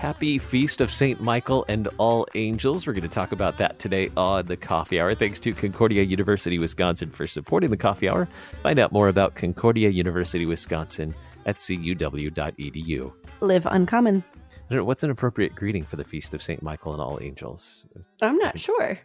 Happy Feast of St. Michael and All Angels. We're going to talk about that today on the Coffee Hour. Thanks to Concordia University Wisconsin for supporting the Coffee Hour. Find out more about Concordia University Wisconsin at cuw.edu. Live uncommon. I don't know, what's an appropriate greeting for the Feast of St. Michael and All Angels? I'm not sure.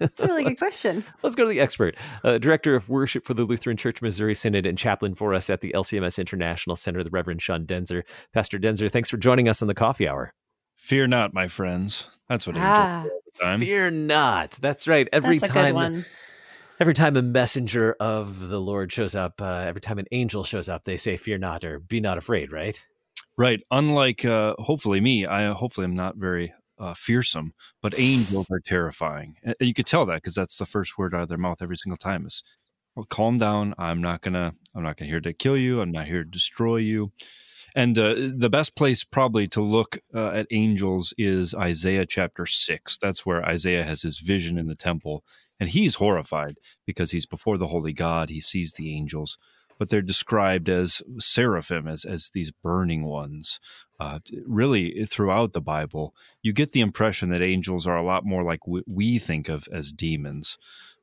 That's a really good question. Let's go to the expert, uh, Director of Worship for the Lutheran Church Missouri Synod and chaplain for us at the LCMS International Center, the Reverend Sean Daenzer. Pastor Daenzer, thanks for joining us on the Coffee Hour. Fear not, my friends. That's what Ah, angels do all the time. Fear not. That's right. Every that's a time good one. every time a messenger of the Lord shows up, uh, every time an angel shows up, they say, "Fear not," or "Be not afraid." Right? Right. Unlike, uh, hopefully me, I hopefully I'm not very uh, fearsome, but angels are terrifying. And you could tell that because that's the first word out of their mouth every single time is, well, calm down. I'm not gonna, I'm not gonna here to kill you. I'm not here to destroy you. And uh, the best place probably to look uh, at angels is Isaiah chapter six. That's where Isaiah has his vision in the temple, and he's horrified because he's before the holy God. He sees the angels, but they're described as seraphim, as as these burning ones. Uh, really, throughout the Bible, you get the impression that angels are a lot more like we, we think of as demons,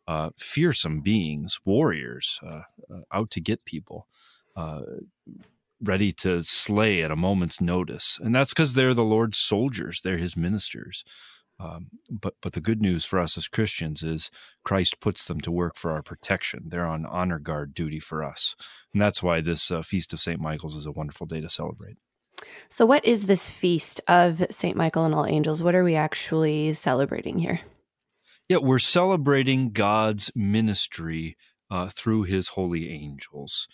uh, fearsome beings, warriors, uh, uh, out to get people. Uh, ready to slay at a moment's notice, and that's because they're the Lord's soldiers; they're His ministers. Um, but but the good news for us as Christians is Christ puts them to work for our protection. They're on honor guard duty for us, and that's why this uh, feast of Saint Michael's is a wonderful day to celebrate. So, what is this feast of St. Michael and All Angels? What are we actually celebrating here? Yeah, we're celebrating God's ministry uh, through His holy angels.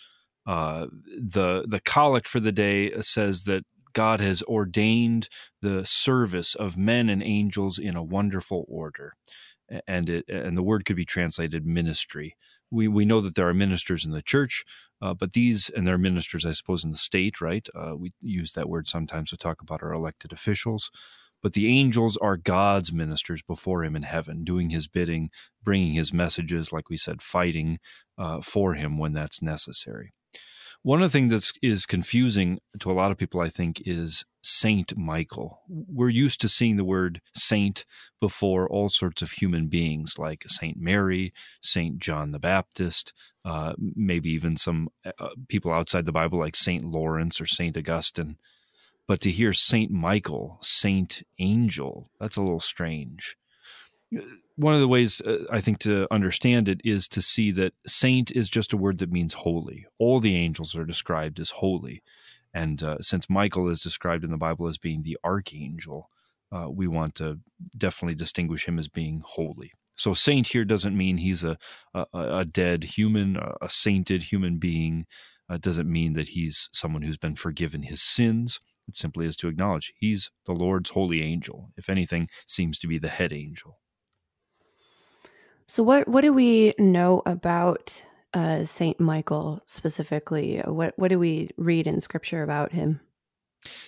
Uh, the the collect for the day says that God has ordained the service of men and angels in a wonderful order, and it and the word could be translated ministry. We we know that there are ministers in the church, uh, but these and there are ministers, I suppose, in the state. Right? Uh, we use that word sometimes to talk about our elected officials. But the angels are God's ministers before Him in heaven, doing His bidding, bringing His messages, like we said, fighting uh, for Him when that's necessary. One of the things that is confusing to a lot of people, I think, is Saint Michael. We're used to seeing the word saint before all sorts of human beings, like Saint Mary, Saint John the Baptist, uh, maybe even some uh, people outside the Bible, like Saint Lawrence or Saint Augustine. But to hear Saint Michael, Saint Angel, that's a little strange one of the ways uh, I think to understand it is to see that saint is just a word that means holy. All the angels are described as holy. And uh, since Michael is described in the Bible as being the archangel, uh, we want to definitely distinguish him as being holy. So, saint here doesn't mean he's a, a, a dead human, a sainted human being. Uh, it doesn't mean that he's someone who's been forgiven his sins. It simply is to acknowledge he's the Lord's holy angel. If anything, seems to be the head angel. So, what what do we know about uh, Saint Michael specifically? What what do we read in Scripture about him?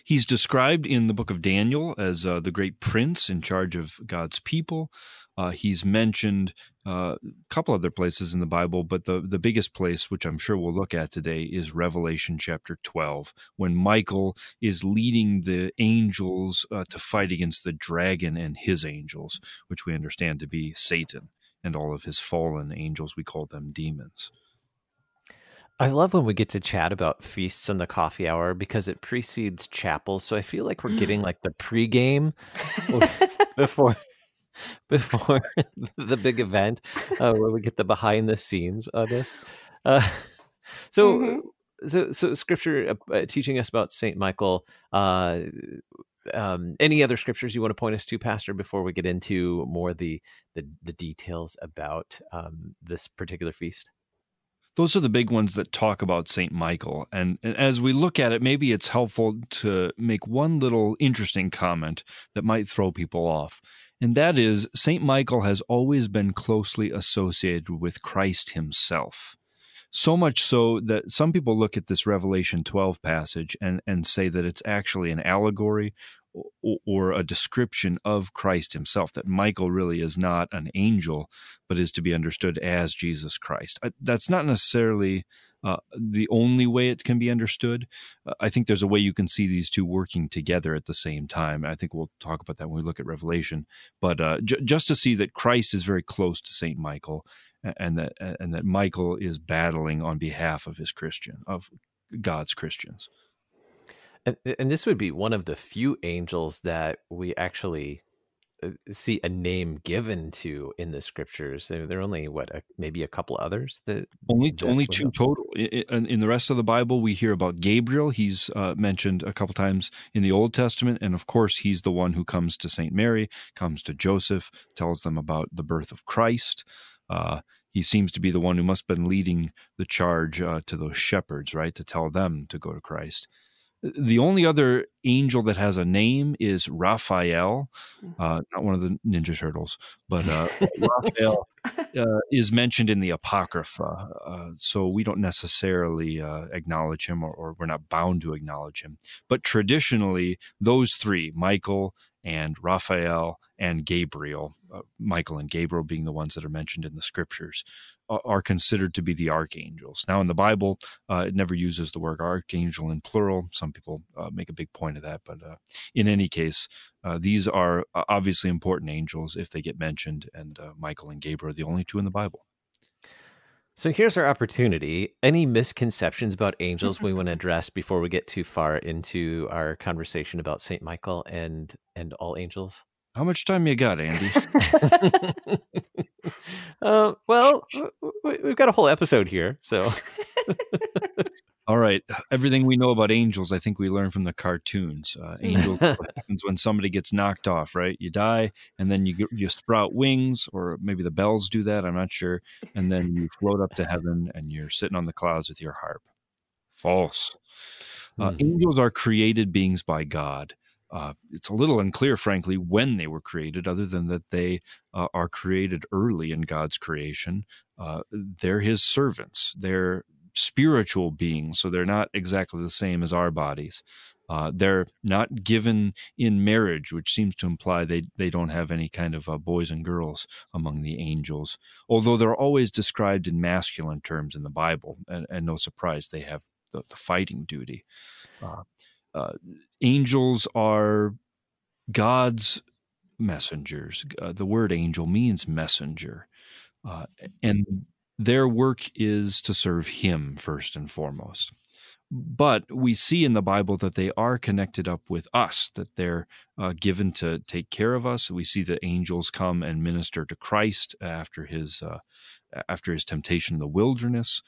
He's described in the book of Daniel as uh, the great prince in charge of God's people. Uh, he's mentioned uh, a couple other places in the Bible, but the, the biggest place, which I'm sure we'll look at today, is Revelation chapter 12, when Michael is leading the angels uh, to fight against the dragon and his angels, which we understand to be Satan and all of his fallen angels. We call them demons. I love when we get to chat about feasts in the coffee hour because it precedes chapel. So I feel like we're getting like the pregame before before the big event uh, where we get the behind the scenes of this. Uh, so, mm-hmm. so, so scripture uh, teaching us about Saint Michael. Um, any other scriptures you want to point us to, Pastor, before we get into more the the, the details about um, this particular feast? those are the big ones that talk about St. Michael. And, and, as we look at it, maybe it's helpful to make one little interesting comment that might throw people off. And that is, St. Michael has always been closely associated with Christ himself. So much so that some people look at this Revelation 12 passage and, and say that it's actually an allegory or, or a description of Christ himself, that Michael really is not an angel, but is to be understood as Jesus Christ. That's not necessarily uh, the only way it can be understood. Uh, I think there's a way you can see these two working together at the same time. I think we'll talk about that when we look at Revelation. But uh, j- just to see that Christ is very close to Saint Michael, and that and that Michael is battling on behalf of his Christian of God's Christians. And, and this would be one of the few angels that we actually see a name given to in the scriptures. There, are only what a, maybe a couple others that only only two total. In, in, the rest of the Bible, we hear about Gabriel. He's uh, mentioned a couple times in the Old Testament, and of course, he's the one who comes to Saint Mary, comes to Joseph, tells them about the birth of Christ. Uh, he seems to be the one who must have been leading the charge uh, to those shepherds, right, to tell them to go to Christ. The only other angel that has a name is Raphael, mm. uh, not one of the Ninja Turtles, but uh, Raphael uh, is mentioned in the Apocrypha. Uh, so we don't necessarily uh, acknowledge him, or, or, we're not bound to acknowledge him. But traditionally, those three, Michael and Raphael and Gabriel, uh, Michael and Gabriel being the ones that are mentioned in the scriptures, are considered to be the archangels. Now, in the Bible, uh, it never uses the word archangel in plural. Some people uh, make a big point of that, but uh, in any case, uh, these are obviously important angels if they get mentioned, and Michael and Gabriel are the only two in the Bible. So here's our opportunity. Any misconceptions about angels we want to address before we get too far into our conversation about Saint Michael and and all angels? How much time you got, Andy? uh, well, we've got a whole episode here, so. All right, everything we know about angels, I think we learn from the cartoons. Uh, angels happens when somebody gets knocked off, right? You die, and then you you sprout wings, or maybe the bells do that. I'm not sure, and then you float up to heaven, and you're sitting on the clouds with your harp. False. Uh, mm. Angels are created beings by God. Uh, it's a little unclear, frankly, when they were created, other than that they uh, are created early in God's creation. Uh, they're His servants. They're spiritual beings, so they're not exactly the same as our bodies. Uh, they're not given in marriage, which seems to imply they, they don't have any kind of uh, boys and girls among the angels, although they're always described in masculine terms in the Bible, and, and no surprise, they have the, the fighting duty. Uh, uh, angels are God's messengers. Uh, the word angel means messenger. Uh, and their work is to serve Him first and foremost. But we see in the Bible that they are connected up with us, that they're uh, given to take care of us. We see the angels come and minister to Christ after his uh, after his temptation in the wilderness.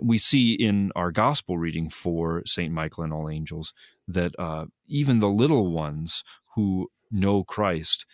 We see in our gospel reading for Saint Michael and all angels that uh, even the little ones who know Christ,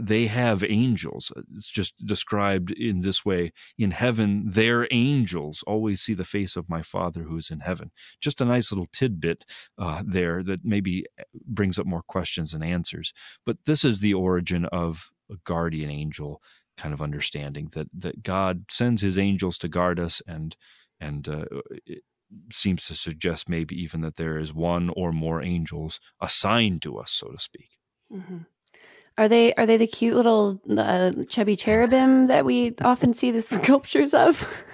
they have angels. It's just described in this way. In heaven, their angels always see the face of my Father who is in heaven. Just a nice little tidbit uh, there that maybe brings up more questions than answers. But this is the origin of a guardian angel kind of understanding that that God sends His angels to guard us and and uh, it seems to suggest maybe even that there is one or more angels assigned to us, so to speak. Mm-hmm. Are they are they the cute little uh, chubby cherubim that we often see the sculptures of?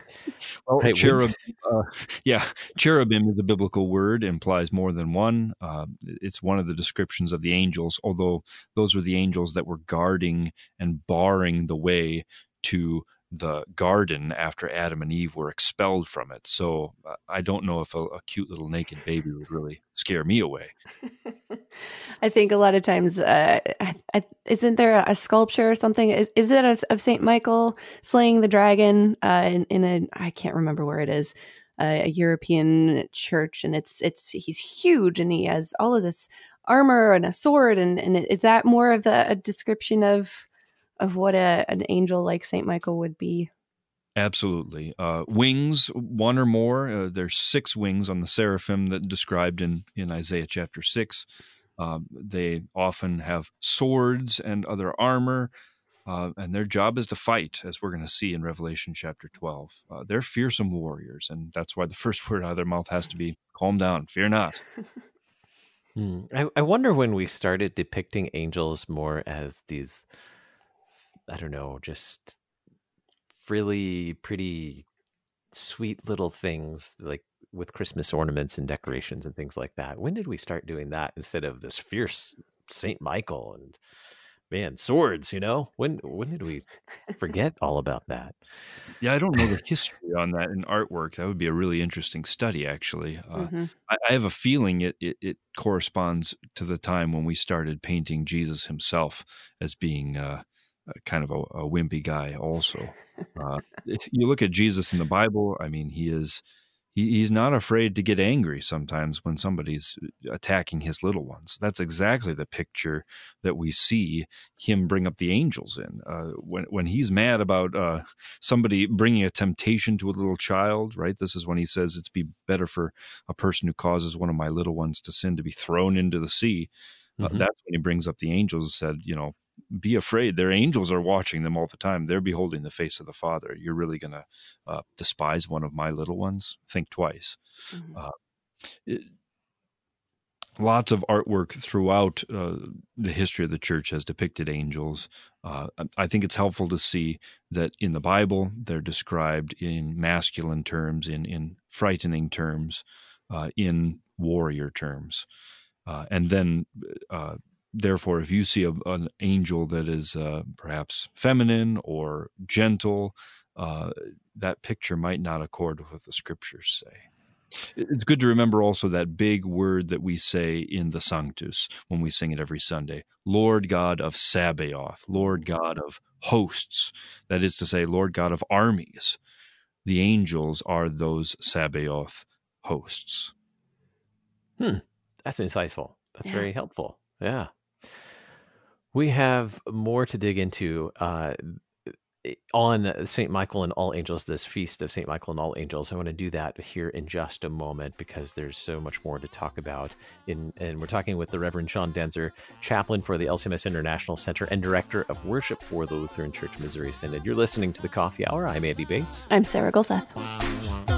Well, hey, cherub, uh, yeah, cherubim is a biblical word, implies more than one. Uh, it's one of the descriptions of the angels, although those were the angels that were guarding and barring the way to the garden after Adam and Eve were expelled from it. So uh, I don't know if a, a, cute little naked baby would really scare me away. I think a lot of times, uh, I, I, isn't there a, sculpture or something? Is, is it of, of Saint Michael slaying the dragon uh, in, in a I can't remember where it is. A European church, and it's it's he's huge, and he has all of this armor and a sword, and and is that more of the, a description of of what a, an angel like Saint Michael would be. Absolutely. Uh, wings, one or more. Uh, there's six wings on the seraphim that described in, in Isaiah chapter 6. Uh, they often have swords and other armor. Uh, and their job is to fight, as we're going to see in Revelation chapter 12. Uh, they're fearsome warriors, and that's why the first word out of their mouth has to be calm down, fear not. Hmm. I, I wonder when we started depicting angels more as these, I don't know, just frilly, pretty, sweet little things like with Christmas ornaments and decorations and things like that. When did we start doing that instead of this fierce Saint Michael and man swords you know when when did we forget all about that yeah i don't know the history on that in artwork that would be a really interesting study actually uh, mm-hmm. I, I, have a feeling it, it, it corresponds to the time when we started painting jesus himself as being uh, kind of a, a, wimpy guy also uh, if you look at jesus in the bible i mean he is he, he's not afraid to get angry sometimes when somebody's attacking his little ones. That's exactly the picture that we see him bring up the angels in. Uh, when when he's mad about uh, somebody bringing a temptation to a little child, right? This is when he says it's be better for a person who causes one of my little ones to sin to be thrown into the sea. Uh, mm-hmm. that's when he brings up the angels and said, you know, be afraid. Their angels are watching them all the time. They're beholding the face of the Father. You're really going to uh, despise one of my little ones? Think twice. Mm-hmm. Uh, it, lots of artwork throughout uh, the history of the church has depicted angels. Uh, I think it's helpful to see that in the Bible they're described in masculine terms, in in frightening terms, uh, in warrior terms, uh, and then uh, therefore, if you see a, an angel that is uh, perhaps feminine or gentle, uh, that picture might not accord with what the scriptures say. It's good to remember also that big word that we say in the Sanctus when we sing it every Sunday Lord God of Sabaoth, Lord God of hosts. That is to say, Lord God of armies. The angels are those Sabaoth hosts. Hmm. That's insightful. That's yeah. very helpful. Yeah. We have more to dig into uh, on St. Michael and All Angels, this feast of St. Michael and All Angels. I want to do that here in just a moment because there's so much more to talk about. In, and we're talking with the Reverend Sean Daenzer, chaplain for the LCMS International Center and director of worship for the Lutheran Church Missouri Synod. You're listening to the Coffee Hour. I'm Andy Bates. I'm Sarah Gulseth.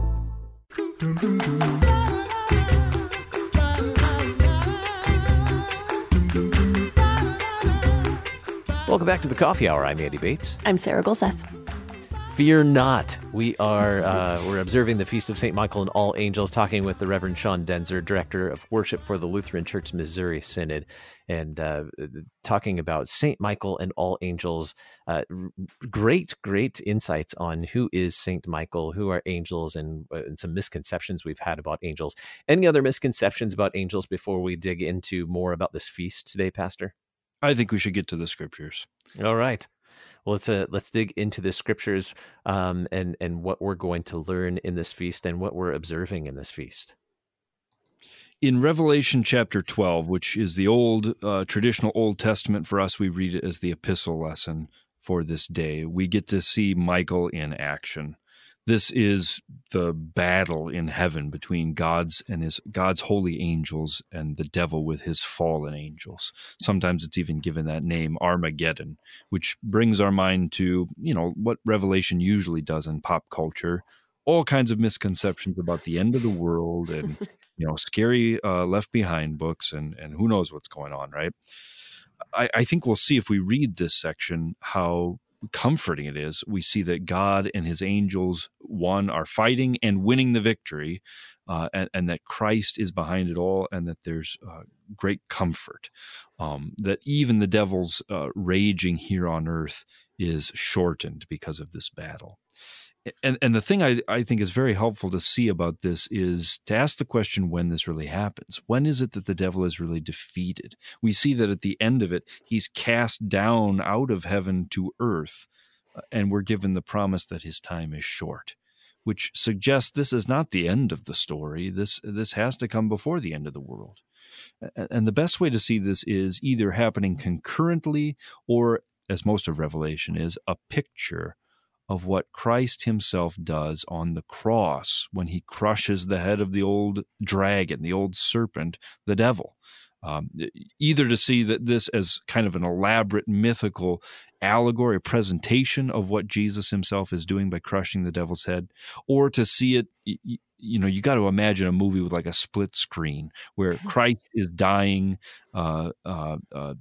Welcome back to the Coffee Hour. I'm Andy Bates. I'm Sarah Gulseth. Fear not. We are uh, we're observing the feast of Saint Michael and All Angels, talking with the Reverend Sean Daenzer, director of worship for the Lutheran Church Missouri Synod, and uh, talking about Saint Michael and all angels. Uh, great, great insights on who is Saint Michael, who are angels, and, uh, and, some misconceptions we've had about angels. Any other misconceptions about angels before we dig into more about this feast today, Pastor? I think we should get to the scriptures. All right. Well, let's uh, let's dig into the scriptures um, and and what we're going to learn in this feast and what we're observing in this feast in Revelation chapter 12, which is the old uh, traditional Old Testament for us, we read it as the epistle lesson for this day. We get to see Michael in action. This is the battle in heaven between God's and his God's holy angels and the devil with his fallen angels. Sometimes it's even given that name Armageddon, which brings our mind to, you know, what Revelation usually does in pop culture, all kinds of misconceptions about the end of the world and you know scary uh, left behind books and and who knows what's going on right I, I think we'll see if we read this section how comforting it is. We see that God and his angels, one, are fighting and winning the victory, uh, and, and, that Christ is behind it all, and that there's uh, great comfort. Um, that even the devil's uh, raging here on earth is shortened because of this battle and and the thing I, I think is very helpful to see about this is to ask the question when this really happens. When is it that the devil is really defeated? We see that at the end of it, he's cast down out of heaven to earth, uh, and we're given the promise that his time is short, which suggests this is not the end of the story. This this has to come before the end of the world. And the best way to see this is either happening concurrently or, as most of Revelation is, a picture of what Christ himself does on the cross when he crushes the head of the old dragon, the old serpent, the devil. Um, either to see that this as kind of an elaborate mythical allegory, a presentation of what Jesus himself is doing by crushing the devil's head, or to see it, you know, you got to imagine a movie with like a split screen where Christ is dying, uh, uh, uh,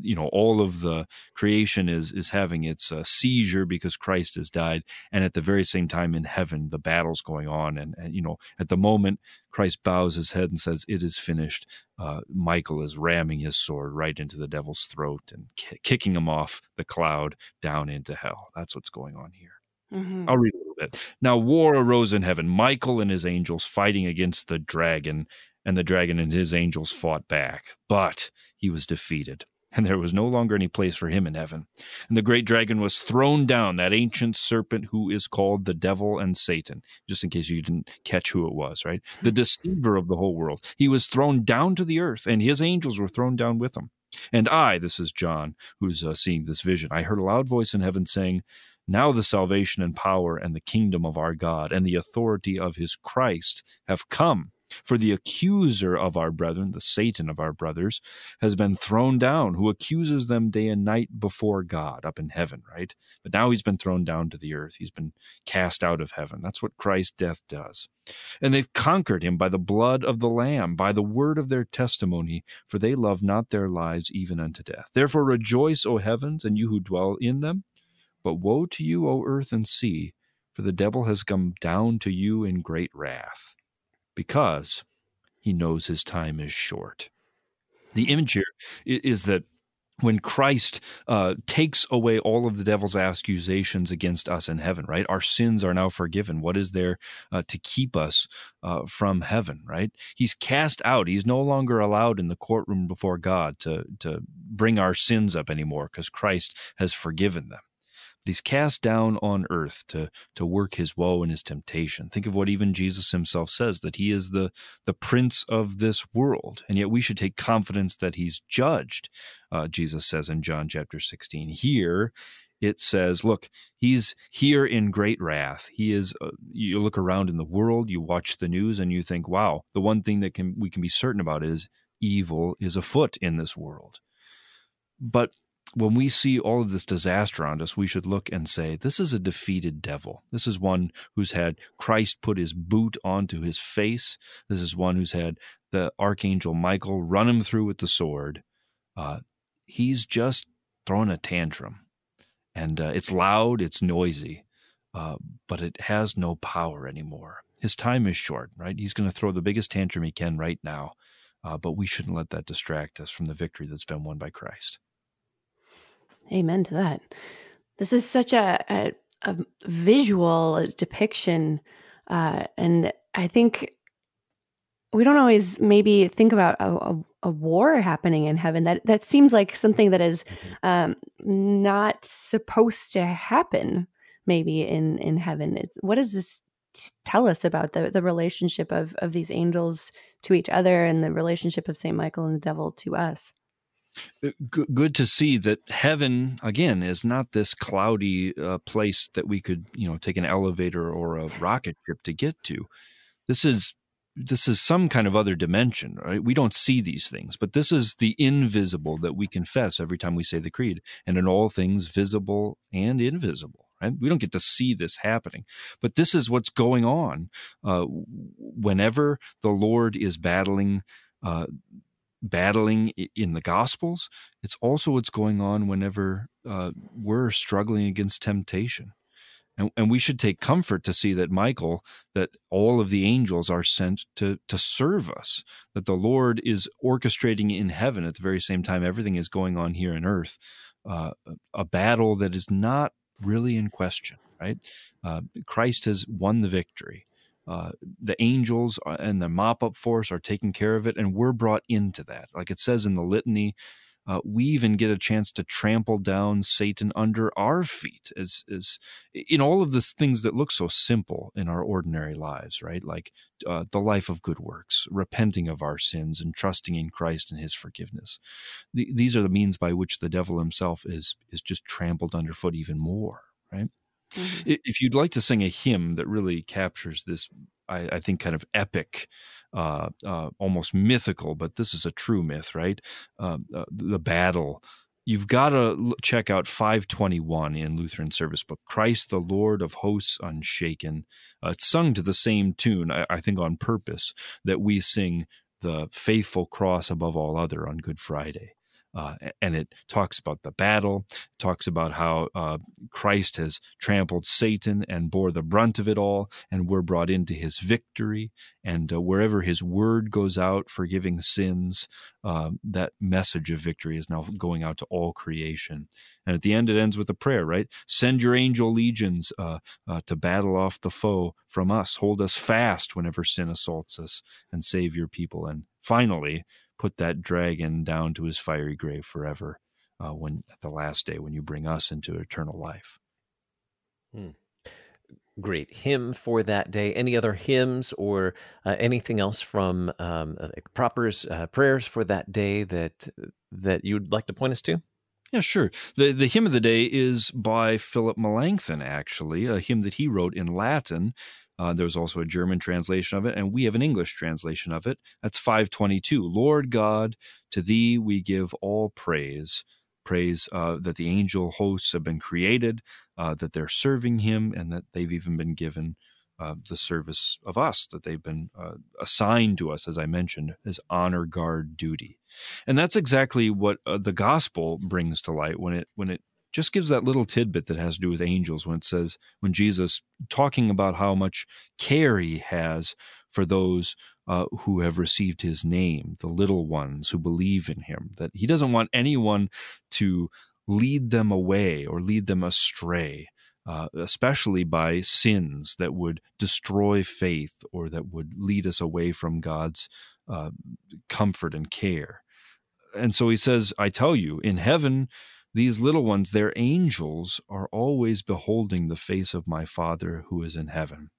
you know all of the creation is is having its uh, seizure because Christ has died, and at the very same time in heaven the battle's going on, and, and you know at the moment Christ bows his head and says, "It is finished." Uh, Michael is ramming his sword right into the devil's throat and k- kicking him off the cloud down into hell. That's what's going on here. Mm-hmm. I'll read a little bit. Now, war arose in heaven. Michael and his angels fighting against the dragon, and the dragon and his angels fought back, but he was defeated and there was no longer any place for him in heaven. And the great dragon was thrown down, that ancient serpent who is called the devil and Satan, just in case you didn't catch who it was, right? The deceiver of the whole world. He was thrown down to the earth, and his angels were thrown down with him. And I, this is John, who's uh, seeing this vision, I heard a loud voice in heaven saying, Now the salvation and power and the kingdom of our God and the authority of his Christ have come. For the accuser of our brethren, the Satan of our brothers, has been thrown down, who accuses them day and night before God up in heaven, right? But now he's been thrown down to the earth. He's been cast out of heaven. That's what Christ's death does. And they've conquered him by the blood of the Lamb, by the word of their testimony, for they love not their lives even unto death. Therefore rejoice, O heavens, and you who dwell in them. But woe to you, O earth and sea, for the devil has come down to you in great wrath because he knows his time is short. The image here is that when Christ uh, takes away all of the devil's accusations against us in heaven, right? Our sins are now forgiven. What is there uh, to keep us uh, from heaven, right? He's cast out. He's no longer allowed in the courtroom before God to, to bring our sins up anymore because Christ has forgiven them but he's cast down on earth to to work his woe and his temptation. Think of what even Jesus himself says that he is the the prince of this world, and yet we should take confidence that he's judged. Uh, Jesus says in John chapter sixteen. Here it says, look, he's here in great wrath. He is. Uh, you look around in the world, you watch the news, and you think, wow, the one thing that can we can be certain about is evil is afoot in this world. But when we see all of this disaster around us, we should look and say, this is a defeated devil. This is one who's had Christ put his boot onto his face. This is one who's had the archangel Michael run him through with the sword. Uh, he's just throwing a tantrum. And uh, it's loud, it's noisy, uh, but it has no power anymore. His time is short, right? He's going to throw the biggest tantrum he can right now. Uh, but we shouldn't let that distract us from the victory that's been won by Christ. Amen to that. This is such a, a, a visual depiction. Uh, and I think we don't always maybe think about a, a, a, war happening in heaven. That that seems like something that is mm-hmm. um, not supposed to happen. Maybe in in heaven. It's, what does this tell us about the the relationship of of these angels to each other and the relationship of Saint Michael and the devil to us? Uh, good to see that heaven again is not this cloudy uh, place that we could you know take an elevator or a rocket ship to get to. This is this is some kind of other dimension right? We don't see these things but this is the invisible that we confess every time we say the creed and in all things visible and invisible right? We don't get to see this happening. But this is what's going on uh, whenever the lord is battling uh, battling in the Gospels. It's also what's going on whenever uh, we're struggling against temptation. And, and we should take comfort to see that Michael, that all of the angels are sent to, to serve us, that the Lord is orchestrating in heaven at the very same time everything is going on here on earth, uh, a battle that is not really in question, right? Uh, Christ has won the victory. Uh, the angels and the mop up force are taking care of it, and we're brought into that. Like it says in the litany, uh, we even get a chance to trample down Satan under our feet, as as in all of the things that look so simple in our ordinary lives, right? Like uh, the life of good works, repenting of our sins, and trusting in Christ and His forgiveness. The, these are the means by which the devil himself is is just trampled underfoot even more, right? Mm-hmm. If you'd like to sing a hymn that really captures this, I, I think, kind of epic uh, uh, almost mythical, but this is a true myth, right? Uh, uh the battle. You've got to check out 521 in Lutheran Service Book. Christ the Lord of Hosts Unshaken. Uh, it's sung to the same tune, I, I think, on purpose that we sing the faithful cross above all other on Good Friday. Uh, and it talks about the battle, talks about how uh, Christ has trampled Satan and bore the brunt of it all, and we're brought into his victory. And uh, wherever his word goes out, forgiving sins, um, that message of victory is now going out to all creation. And at the end, it ends with a prayer, right? Send your angel legions uh, uh, to battle off the foe from us. Hold us fast whenever sin assaults us, and save your people. And finally, put that dragon down to his fiery grave forever uh, when at the last day when you bring us into eternal life. Hmm. Great hymn for that day. Any other hymns or uh, anything else from um, uh, propers uh, prayers for that day that that you'd like to point us to? Yeah, sure. The the hymn of the day is by Philip Melanchthon, actually, a hymn that he wrote in Latin uh, there's also a German translation of it, and we have an English translation of it. That's 522. Lord God, to thee we give all praise. Praise uh, that the angel hosts have been created, uh, that they're serving him, and that they've even been given uh, the service of us, that they've been uh, assigned to us, as I mentioned, as honor guard duty. And that's exactly what uh, the gospel brings to light when it when it just gives that little tidbit that has to do with angels when it says, when Jesus talking about how much care he has for those uh, who have received his name, the little ones who believe in him, that he doesn't want anyone to lead them away or lead them astray. Uh, especially by sins that would destroy faith or that would lead us away from God's uh, comfort and care. And so he says, I tell you, in heaven, these little ones, their angels, are always beholding the face of my Father who is in heaven,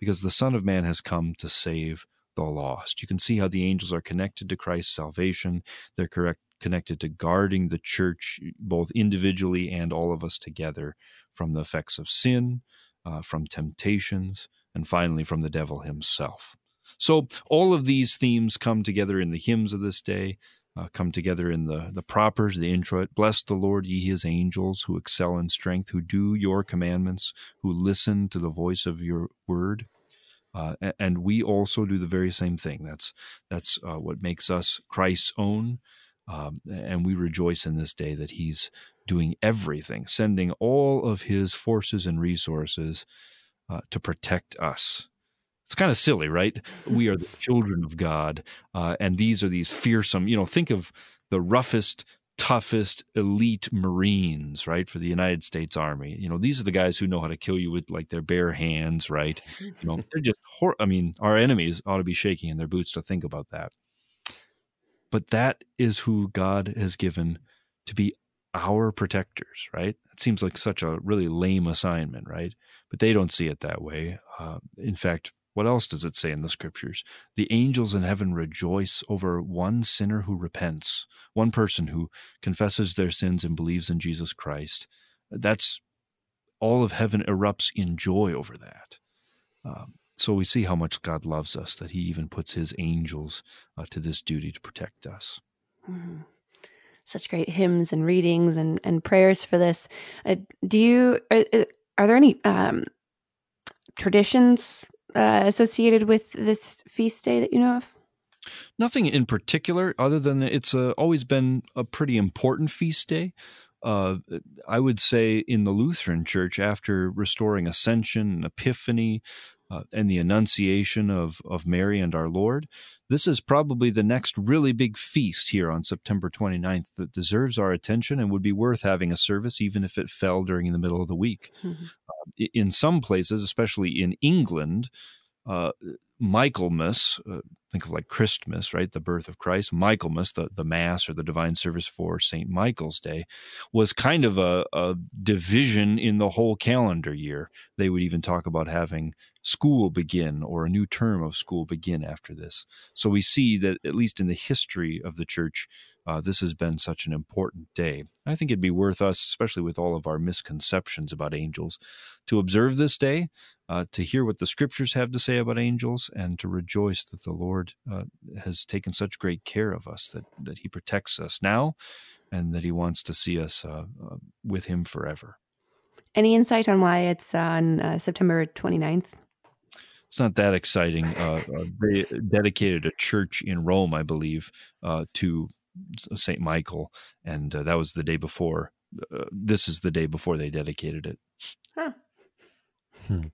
because the Son of Man has come to save the lost. You can see how the angels are connected to Christ's salvation. They're correct, connected to guarding the church, both individually and all of us together, from the effects of sin, uh, from temptations, and finally from the devil himself. So, all of these themes come together in the hymns of this day uh, come together in the, the propers, the introit. Bless the Lord, ye his angels, who excel in strength, who do your commandments, who listen to the voice of your word. Uh, and we also do the very same thing. That's that's uh, what makes us Christ's own, um, and we rejoice in this day that He's doing everything, sending all of His forces and resources uh, to protect us it's kind of silly, right? We are the children of God, uh, and these are these fearsome. You know, think of the roughest, toughest, elite Marines, right, for the United States Army. You know, these are the guys who know how to kill you with like their bare hands, right? You know, they're just. Hor- I mean, our enemies ought to be shaking in their boots to think about that. But that is who God has given to be our protectors, right? It seems like such a really lame assignment, right? But they don't see it that way. Uh, in fact, what else does it say in the scriptures? The angels in heaven rejoice over one sinner who repents, one person who confesses their sins and believes in Jesus Christ. That's all of heaven erupts in joy over that. Um, so we see how much God loves us that He even puts His angels uh, to this duty to protect us. Mm-hmm. Such great hymns and readings and, and prayers for this. Uh, do you are, uh, are there any um, traditions uh, associated with this feast day that you know of? Nothing in particular, other than it's uh, always been a pretty important feast day. Uh, I would say in the Lutheran Church, after restoring Ascension and Epiphany uh, and the Annunciation of, of Mary and our Lord, this is probably the next really big feast here on September 29th that deserves our attention and would be worth having a service, even if it fell during the middle of the week. Mm-hmm. Uh, in some places, especially in England, uh, Michaelmas, uh, think of like Christmas, right? The birth of Christ. Michaelmas, the, the Mass or the divine service for St. Michael's Day, was kind of a, a division in the whole calendar year. They would even talk about having school begin or a new term of school begin after this. So we see that, at least in the history of the church, uh, this has been such an important day. I think it'd be worth us, especially with all of our misconceptions about angels, to observe this day, uh, to hear what the scriptures have to say about angels, and to rejoice that the Lord uh, has taken such great care of us, that, that He protects us now, and that He wants to see us uh, uh, with Him forever. Any insight on why it's on uh, September 29th? it's not that exciting. Uh, uh, they dedicated a church in Rome, I believe, uh, to Saint Michael, and uh, that was the day before. Uh, this is the day before they dedicated it. Huh. Hmm.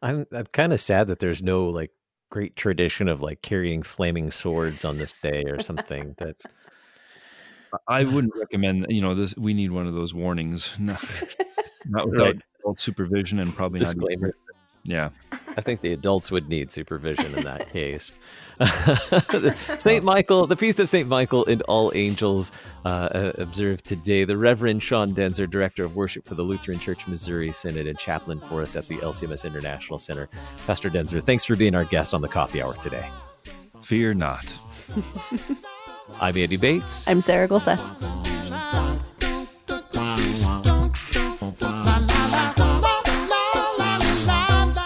I'm I'm kind of sad that there's no like great tradition of like carrying flaming swords on this day or something that. I wouldn't recommend. You know, this we need one of those warnings, not, not without right. supervision and probably Disclaimer. Not. Yeah. I think the adults would need supervision in that case. St. Michael, the Feast of St. Michael and All Angels uh, uh, observed today. The Reverend Sean Daenzer, Director of Worship for the Lutheran Church Missouri Synod and chaplain for us at the LCMS International Center. Pastor Daenzer, thanks for being our guest on the coffee hour today. Fear not. I'm Andy Bates. I'm Sarah Gulseth.